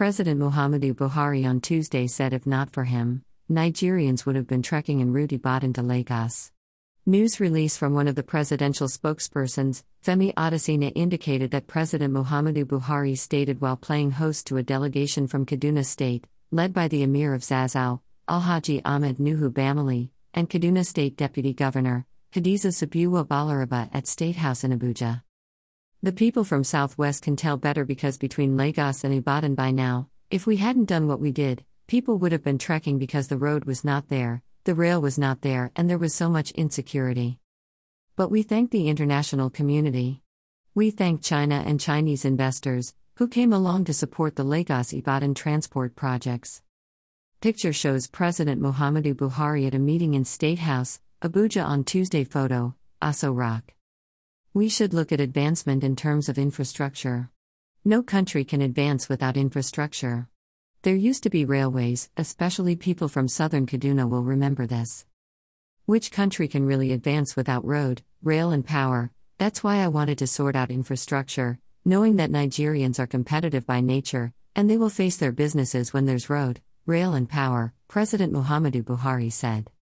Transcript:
President Muhammadu Buhari on Tuesday said if not for him, Nigerians would have been trekking in Route Ibadan to Lagos. News release from one of the presidential spokespersons, Femi Adesina, indicated that President Muhammadu Buhari stated while playing host to a delegation from Kaduna State, led by the Emir of Zazzau, Alhaji Ahmed Nuhu Bamalli, and Kaduna State Deputy Governor, Hadiza Sabuwa Balarabe at State House in Abuja. The people from Southwest can tell better because between Lagos and Ibadan by now, if we hadn't done what we did, people would have been trekking because the road was not there, the rail was not there, and there was so much insecurity. But we thank the international community. We thank China and Chinese investors, who came along to support the Lagos Ibadan transport projects. Picture shows President Muhammadu Buhari at a meeting in State House, Abuja on Tuesday. Photo Aso Rock. We should look at advancement in terms of infrastructure. No country can advance without infrastructure. There used to be railways, especially people from southern Kaduna will remember this. Which country can really advance without road, rail, and power? That's why I wanted to sort out infrastructure, knowing that Nigerians are competitive by nature, and they will face their businesses when there's road, rail, and power, President Muhammadu Buhari said.